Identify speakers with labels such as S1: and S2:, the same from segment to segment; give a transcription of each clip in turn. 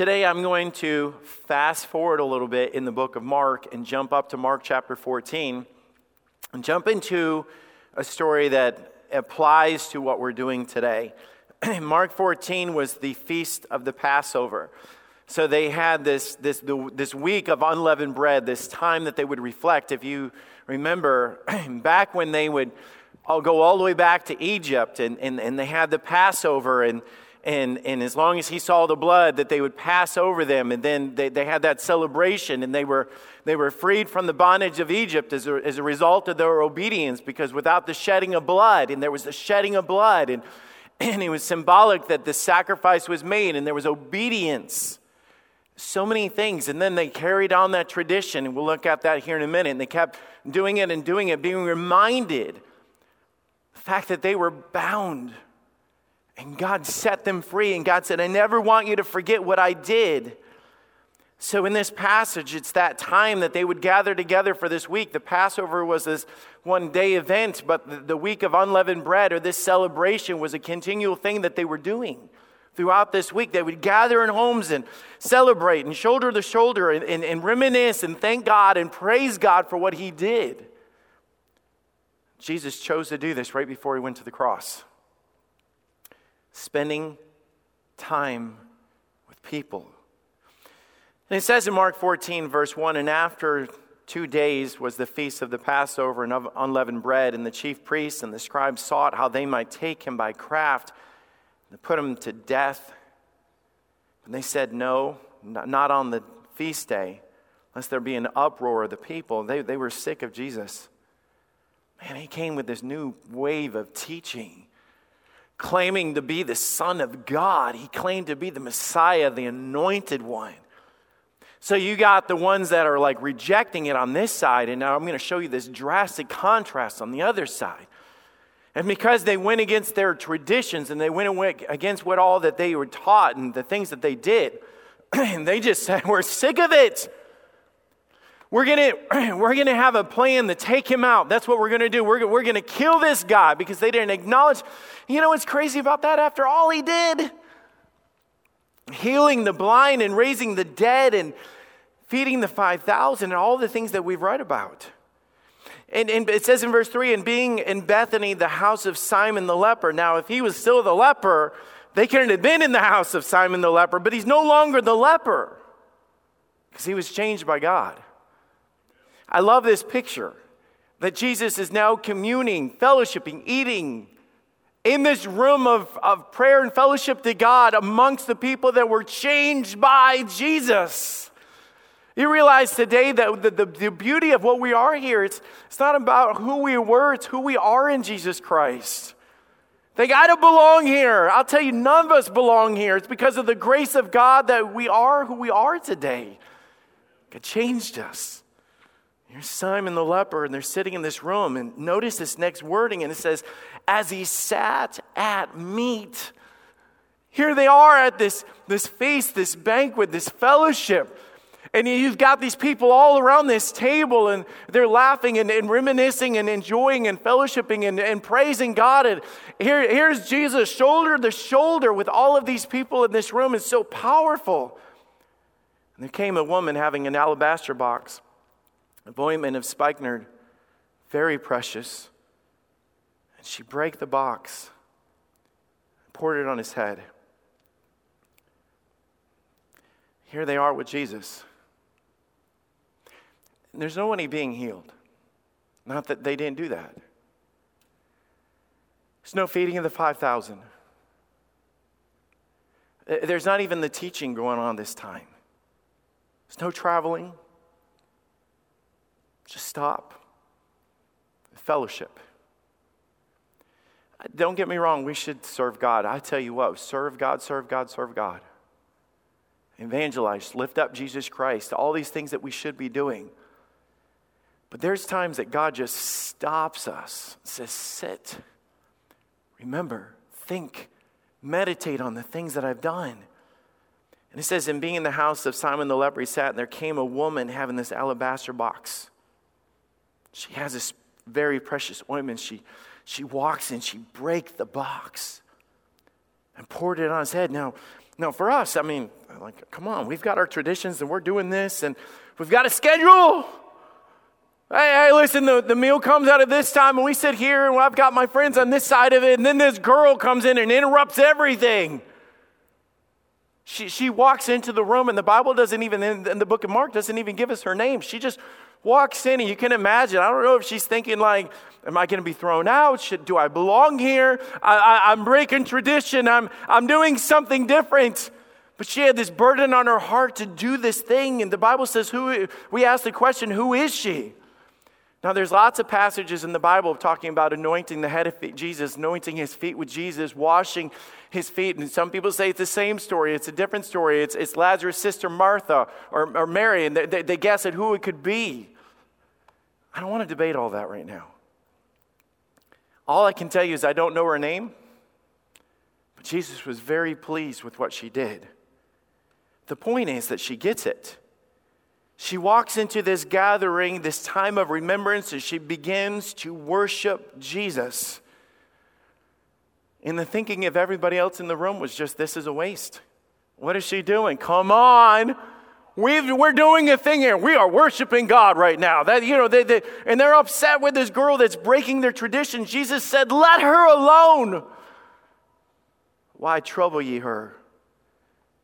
S1: today I'm going to fast forward a little bit in the book of Mark and jump up to Mark chapter 14 and jump into a story that applies to what we're doing today. Mark 14 was the feast of the Passover. So they had this, this, this week of unleavened bread, this time that they would reflect. If you remember, back when they would all go all the way back to Egypt and, and, and they had the Passover, and, and, and as long as he saw the blood, that they would pass over them. And then they, they had that celebration, and they were, they were freed from the bondage of Egypt as a, as a result of their obedience, because without the shedding of blood, and there was the shedding of blood, and, and it was symbolic that the sacrifice was made, and there was obedience so many things. And then they carried on that tradition, and we'll look at that here in a minute. And they kept doing it and doing it, being reminded the fact that they were bound. And God set them free. And God said, I never want you to forget what I did. So, in this passage, it's that time that they would gather together for this week. The Passover was this one day event, but the week of unleavened bread or this celebration was a continual thing that they were doing throughout this week. They would gather in homes and celebrate and shoulder to shoulder and, and, and reminisce and thank God and praise God for what He did. Jesus chose to do this right before He went to the cross, spending time with people. And it says in Mark 14, verse 1 And after two days was the feast of the Passover and of unleavened bread, and the chief priests and the scribes sought how they might take him by craft and put him to death. And they said, No, not on the feast day, lest there be an uproar of the people. They, they were sick of Jesus. Man, he came with this new wave of teaching, claiming to be the Son of God. He claimed to be the Messiah, the anointed one. So you got the ones that are like rejecting it on this side, and now I'm going to show you this drastic contrast on the other side. And because they went against their traditions and they went against what all that they were taught and the things that they did, and they just said, We're sick of it. We're to we're gonna have a plan to take him out. That's what we're to do. We're, we're to kill this guy because they didn't acknowledge. You know what's crazy about that? After all he did, healing the blind and raising the dead and feeding the 5,000 and all the things that we've read about. And, and, it says in verse 3 and being in Bethany, the house of Simon the leper. Now, if he was still the leper, they couldn't have been in the house of Simon the leper, but he's no longer the leper because he was changed by God. I love this picture that Jesus is now communing, fellowshipping, eating in this room of, of prayer and fellowship to God amongst the people that were changed by Jesus. You realize today that the, the, the, beauty of what we are here, it's, it's not about who we were, it's who we are in Jesus Christ. They got to belong here. I'll tell you, none of us belong here. It's because of the grace of God that we are who we are today. God changed us. Here's Simon the leper, and they're sitting in this room. And notice this next wording, and it says, As he sat at meat. Here they are at this, this feast, this banquet, this fellowship. And you've got these people all around this table, and they're laughing and, and reminiscing and enjoying and fellowshipping and, and praising God. And here, here's Jesus shoulder to shoulder with all of these people in this room. It's so powerful. And there came a woman having an alabaster box, a ointment of spikenard, very precious. And she broke the box, and poured it on his head. Here they are with Jesus. There's no one being healed. Not that they didn't do that. There's no feeding of the 5,000. Uh, there's not even the teaching going on this time. There's no traveling. Stop. Fellowship. Don't get me wrong, we should serve God. I tell you what, serve God, serve God, serve God. Evangelize, lift up Jesus Christ, all these things that we should be doing. But there's times that God just stops us, says, Sit, remember, think, meditate on the things that I've done. And it says, In being in the house of Simon the leper, he sat, and there came a woman having this alabaster box. She has this very precious ointment. She, she walks in, she breaks the box and poured it on his head. Now, No, for us, I mean, like, come on, we've got our traditions and we're doing this and we've got a schedule. Hey, hey, listen, the, the meal comes out at this time and we sit here and I've got my friends on this side of it and then this girl comes in and interrupts everything. She, she walks into the room and the Bible doesn't even, in the book of Mark, doesn't even give us her name. She just walks in and you can imagine. I don't know if she's thinking like, am I going to be thrown out? Should, do I belong here? I, am breaking tradition. I'm, I'm doing something different. But she had this burden on her heart to do this thing. And the Bible says, who, we ask the question, who is she? Now, there's lots of passages in the Bible talking about anointing the head of Jesus, anointing his feet with Jesus, washing his feet. And some people say it's the same story, it's a different story. It's, it's Lazarus' sister Martha or, or Mary, and they, they guess at who it could be. I don't want to debate all that right now. All I can tell you is I don't know her name, but Jesus was very pleased with what she did. The point is that she gets it. She walks into this gathering, this time of remembrance, and she begins to worship Jesus. And the thinking of everybody else in the room was just, this is a waste. What is she doing? Come on. we are doing a thing here. We are worshiping God right now. That, you know, they, they, and they're upset with this girl that's breaking their tradition. Jesus said, Let her alone. Why trouble ye her?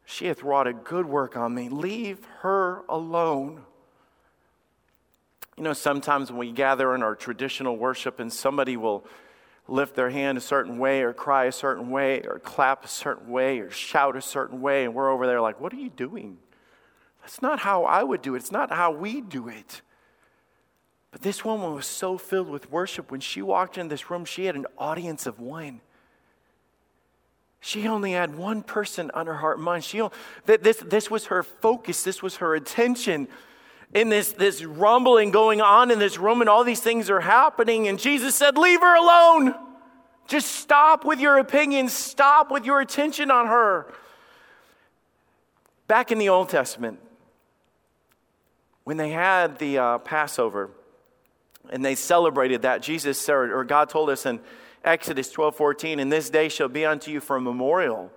S1: She hath wrought a good work on me. Leave her alone. You know, sometimes when we gather in our traditional worship and somebody will lift their hand a certain way or cry a certain way or clap a certain way or shout a certain way, and we're over there like, what are you doing? That's not how I would do it. It's not how we do it. But this woman was so filled with worship. When she walked in this room, she had an audience of one. She only had one person on her heart mind. She, this, this was her focus, this was her attention. In this, this rumbling going on in this room, and all these things are happening. And Jesus said, Leave her alone. Just stop with your opinions, stop with your attention on her. Back in the Old Testament, when they had the uh, Passover and they celebrated that, Jesus, said, or God told us in Exodus 12 14, and this day shall be unto you for a memorial.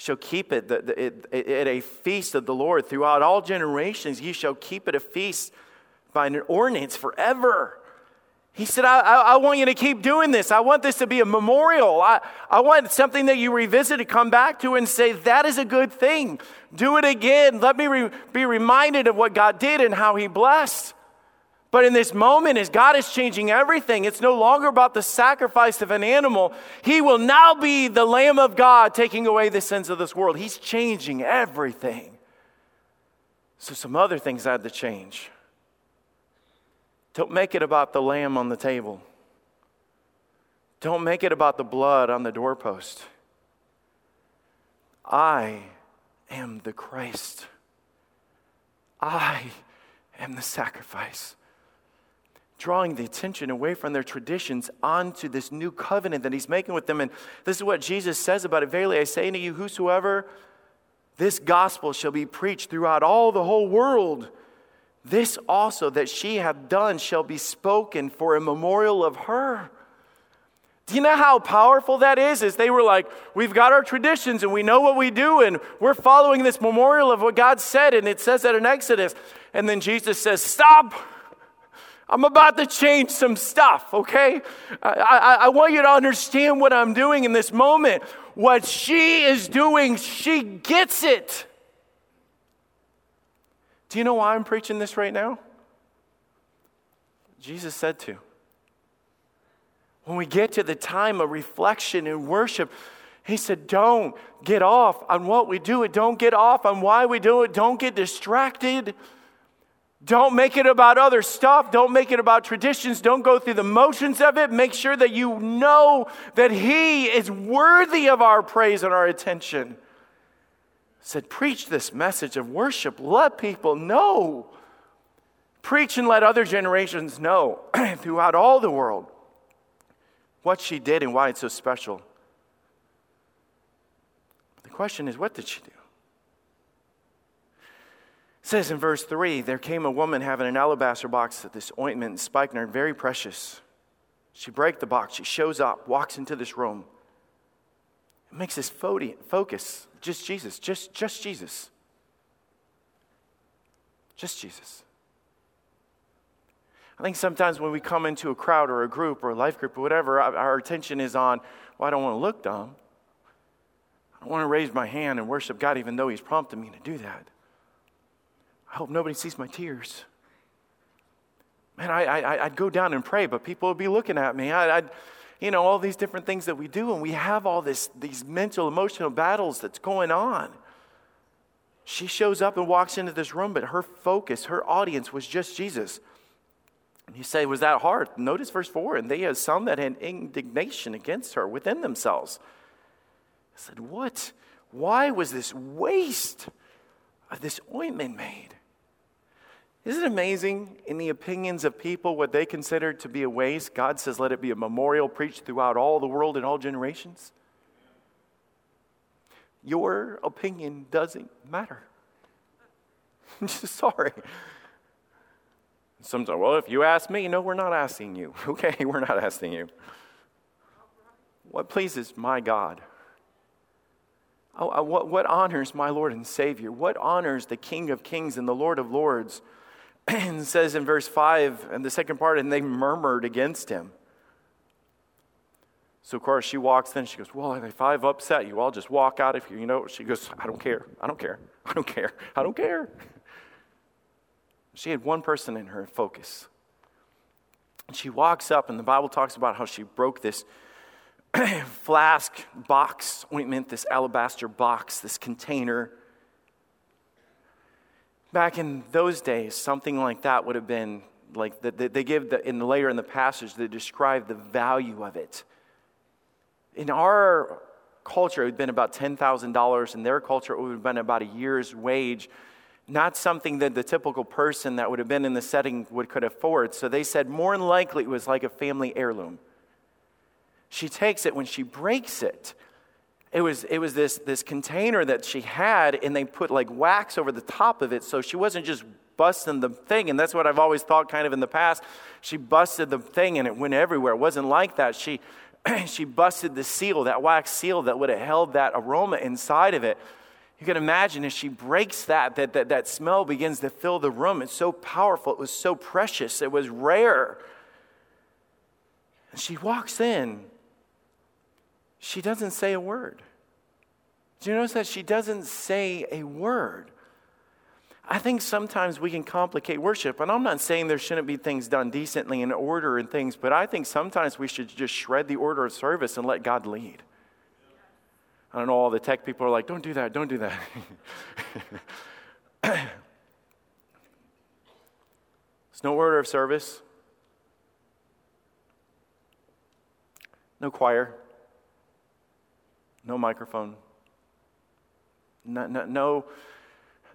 S1: Shall keep it at a feast of the Lord throughout all generations. You shall keep it a feast by an ordinance forever. He said, I, I, I, want you to keep doing this. I want this to be a memorial. I, I want something that you revisit to come back to and say, that is a good thing. Do it again. Let me re- be reminded of what God did and how He blessed. But in this moment, as God is changing everything, it's no longer about the sacrifice of an animal. He will now be the Lamb of God taking away the sins of this world. He's changing everything. So, some other things had to change. Don't make it about the lamb on the table. Don't make it about the blood on the doorpost. I am the Christ. I am the sacrifice drawing the attention away from their traditions onto this new covenant that he's making with them. And this is what Jesus says about it Verily, I say unto you, whosoever this gospel shall be preached throughout all the whole world, this also that she hath done shall be spoken for a memorial of her. Do you know how powerful that is? Is they were like, we've got our traditions and we know what we do, and we're following this memorial of what God said, and it says that in Exodus. And then Jesus says, Stop! I'm about to change some stuff, okay? I, I, I, want you to understand what I'm doing in this moment. What she is doing, she gets it. Do you know why I'm preaching this right now? Jesus said to. When we get to the time of reflection and worship, he said, Don't get off on what we do it. Don't get off on why we do it. Don't get distracted. Don't make it about other stuff. Don't make it about traditions. Don't go through the motions of it. Make sure that you know that He is worthy of our praise and our attention. Said, preach this message of worship. Let people know. Preach and let other generations know throughout all the world what she did and why it's so special. The question is, what did she do? Says in verse 3 there came a woman having an alabaster box of this ointment and spikenard, very precious. She breaks the box. She shows up, walks into this room. It makes us focus just Jesus, just, just Jesus. Just Jesus. I think sometimes when we come into a crowd or a group or a life group or whatever, our attention is on, well, I don't want to look dumb. I don't want to raise my hand and worship God even though He's prompted me to do that. I hope nobody sees my tears. Man, I, I'd go down and pray, but people would be looking at me. I, I'd, you know, all these different things that we do, and we have all this, these mental, emotional battles that's going on. She shows up and walks into this room, but her focus, her audience was just Jesus. And you say, Was that hard? Notice verse 4 and they had some that had indignation against her within themselves. I said, What? Why was this waste of this ointment made? Isn't it amazing in the opinions of people what they consider to be a waste? God says, Let it be a memorial preached throughout all the world and all generations. Your opinion doesn't matter. I'm just sorry. Sometimes, well, if you ask me, no, we're not asking you. Okay, we're not asking you. What pleases my God? Oh, uh, what, what honors my Lord and Savior? What honors the King of Kings and the Lord of Lords? And says in verse 5, and the second part, and they murmured against him. So, of course, she walks in. She goes, Well, if I've upset you, I'll just walk out of here. You know, she goes, I don't care. I don't care. I don't care. I don't care. She had one person in her focus. And she walks up, and the Bible talks about how she broke this flask box ointment, this alabaster box, this container. Back in those days, something like that would have been like the, the, they give the, in the later in the passage they describe the value of it. In our culture, it would have been about ten thousand dollars. In their culture, it would have been about a year's wage not something that the typical person that would have been in the setting would could afford. So they said more than likely it was like a family heirloom. She takes it when she breaks it. It was, it was this, this container that she had, and they put like wax over the top of it, so she wasn't just busting the thing. And that's what I've always thought kind of in the past. She busted the thing and it went everywhere. It wasn't like that. She, she busted the seal, that wax seal that would have held that aroma inside of it. You can imagine as she breaks that, that, that, that smell begins to fill the room. It's so powerful. It was so precious. It was rare. And she walks in. She doesn't say a word. Do you notice that she doesn't say a word? I think sometimes we can complicate worship. And I'm not saying there shouldn't be things done decently in order and things, but I think sometimes we should just shred the order of service and let God lead. I don't know, all the tech people are like, don't do that, don't do that. There's no order of service, no choir, no microphone, no, no, no,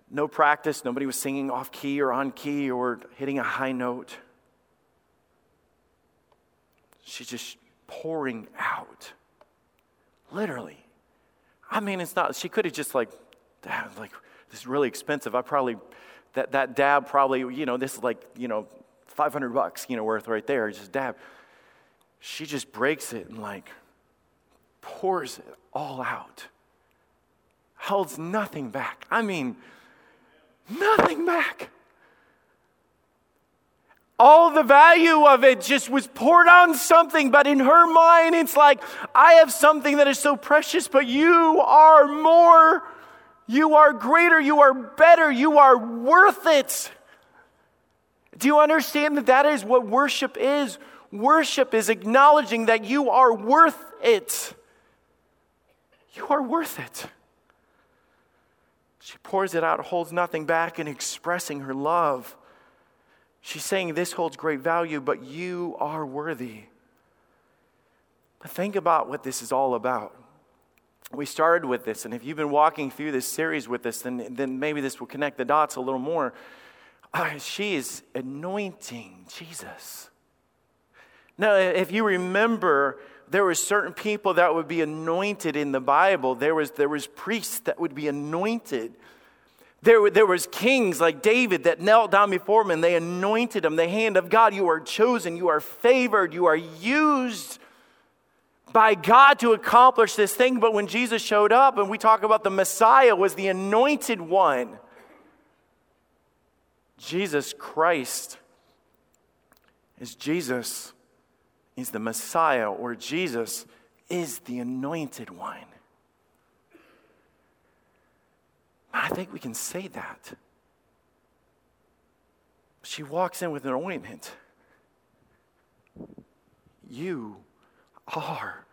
S1: no practice. Nobody was singing off key or on key or hitting a high note. She's just pouring out, literally. I mean, it's not, she could have just like, like, this is really expensive. I probably, that, that dab probably, you know, this is like, you know, 500 bucks, you know, worth right there, just dab. She just breaks it and like pours it all out. Holds nothing back. I mean, nothing back all the value of it just was poured on something, but in her mind, it's like, I have something that is so precious, but you are more, you are greater, you are better, you are worth it. Do you understand that that is what worship is? Worship is acknowledging that you are worth it. You are worth it. She pours it out, holds nothing back, in expressing her love. She's saying this holds great value, but you are worthy. But think about what this is all about. We started with this, and if you've been walking through this series with us, then, then maybe this will connect the dots a little more. Uh, she is anointing Jesus. Now, if you remember, there were certain people that would be anointed in the Bible. There was, there was priests that would be anointed. There, there was kings like David that knelt down before him and they anointed him. The hand of God, you are chosen, you are favored, you are used. by God to accomplish this thing. But when Jesus showed up and we talk about the Messiah was the anointed one, Jesus Christ is Jesus. He's the Messiah, or Jesus is the anointed one. I think we can say that. She walks in with an ointment. You are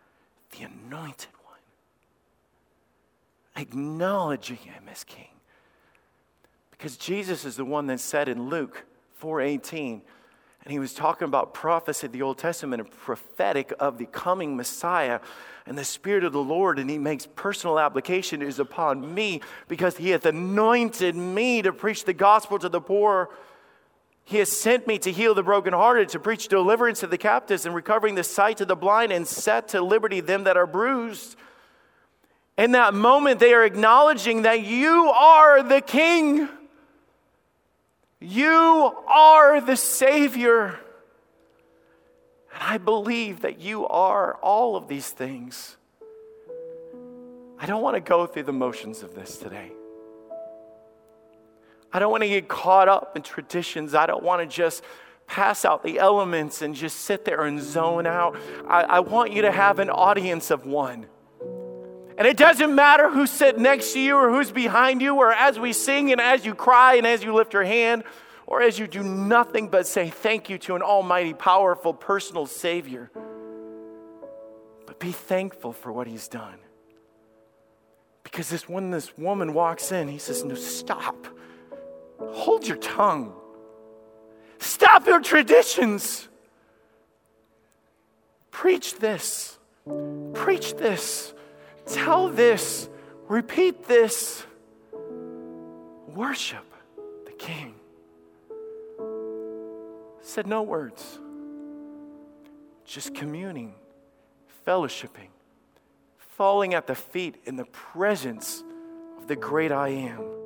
S1: the anointed one. Acknowledging him as king. Because Jesus is the one that said in Luke 4:18, and he was talking about prophecy of the Old Testament and prophetic of the coming Messiah and the Spirit of the Lord, and he makes personal application is upon me because he hath anointed me to preach the gospel to the poor. He has sent me to heal the brokenhearted, to preach deliverance to the captives, and recovering the sight to the blind, and set to liberty them that are bruised. In that moment, they are acknowledging that you are the King. You are the Savior. And I believe that you are all of these things. I don't want to go through the motions of this today. I don't want to get caught up in traditions. I don't want to just pass out the elements and just sit there and zone out. I, I want you to have an audience of one. And it doesn't matter who's sitting next to you or who's behind you, or as we sing and as you cry and as you lift your hand, or as you do nothing but say thank you to an almighty, powerful, personal Savior. But be thankful for what He's done. Because this, when this woman walks in, He says, No, stop. Hold your tongue. Stop your traditions. Preach this. Preach this. Tell this. Repeat this. Worship the King. Said no words, just communing, fellowshipping, falling at the feet in the presence of the great I am.